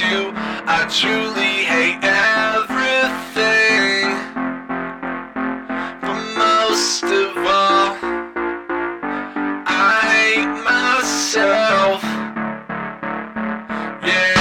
you. I truly hate everything. But most of all, I hate myself. Yeah.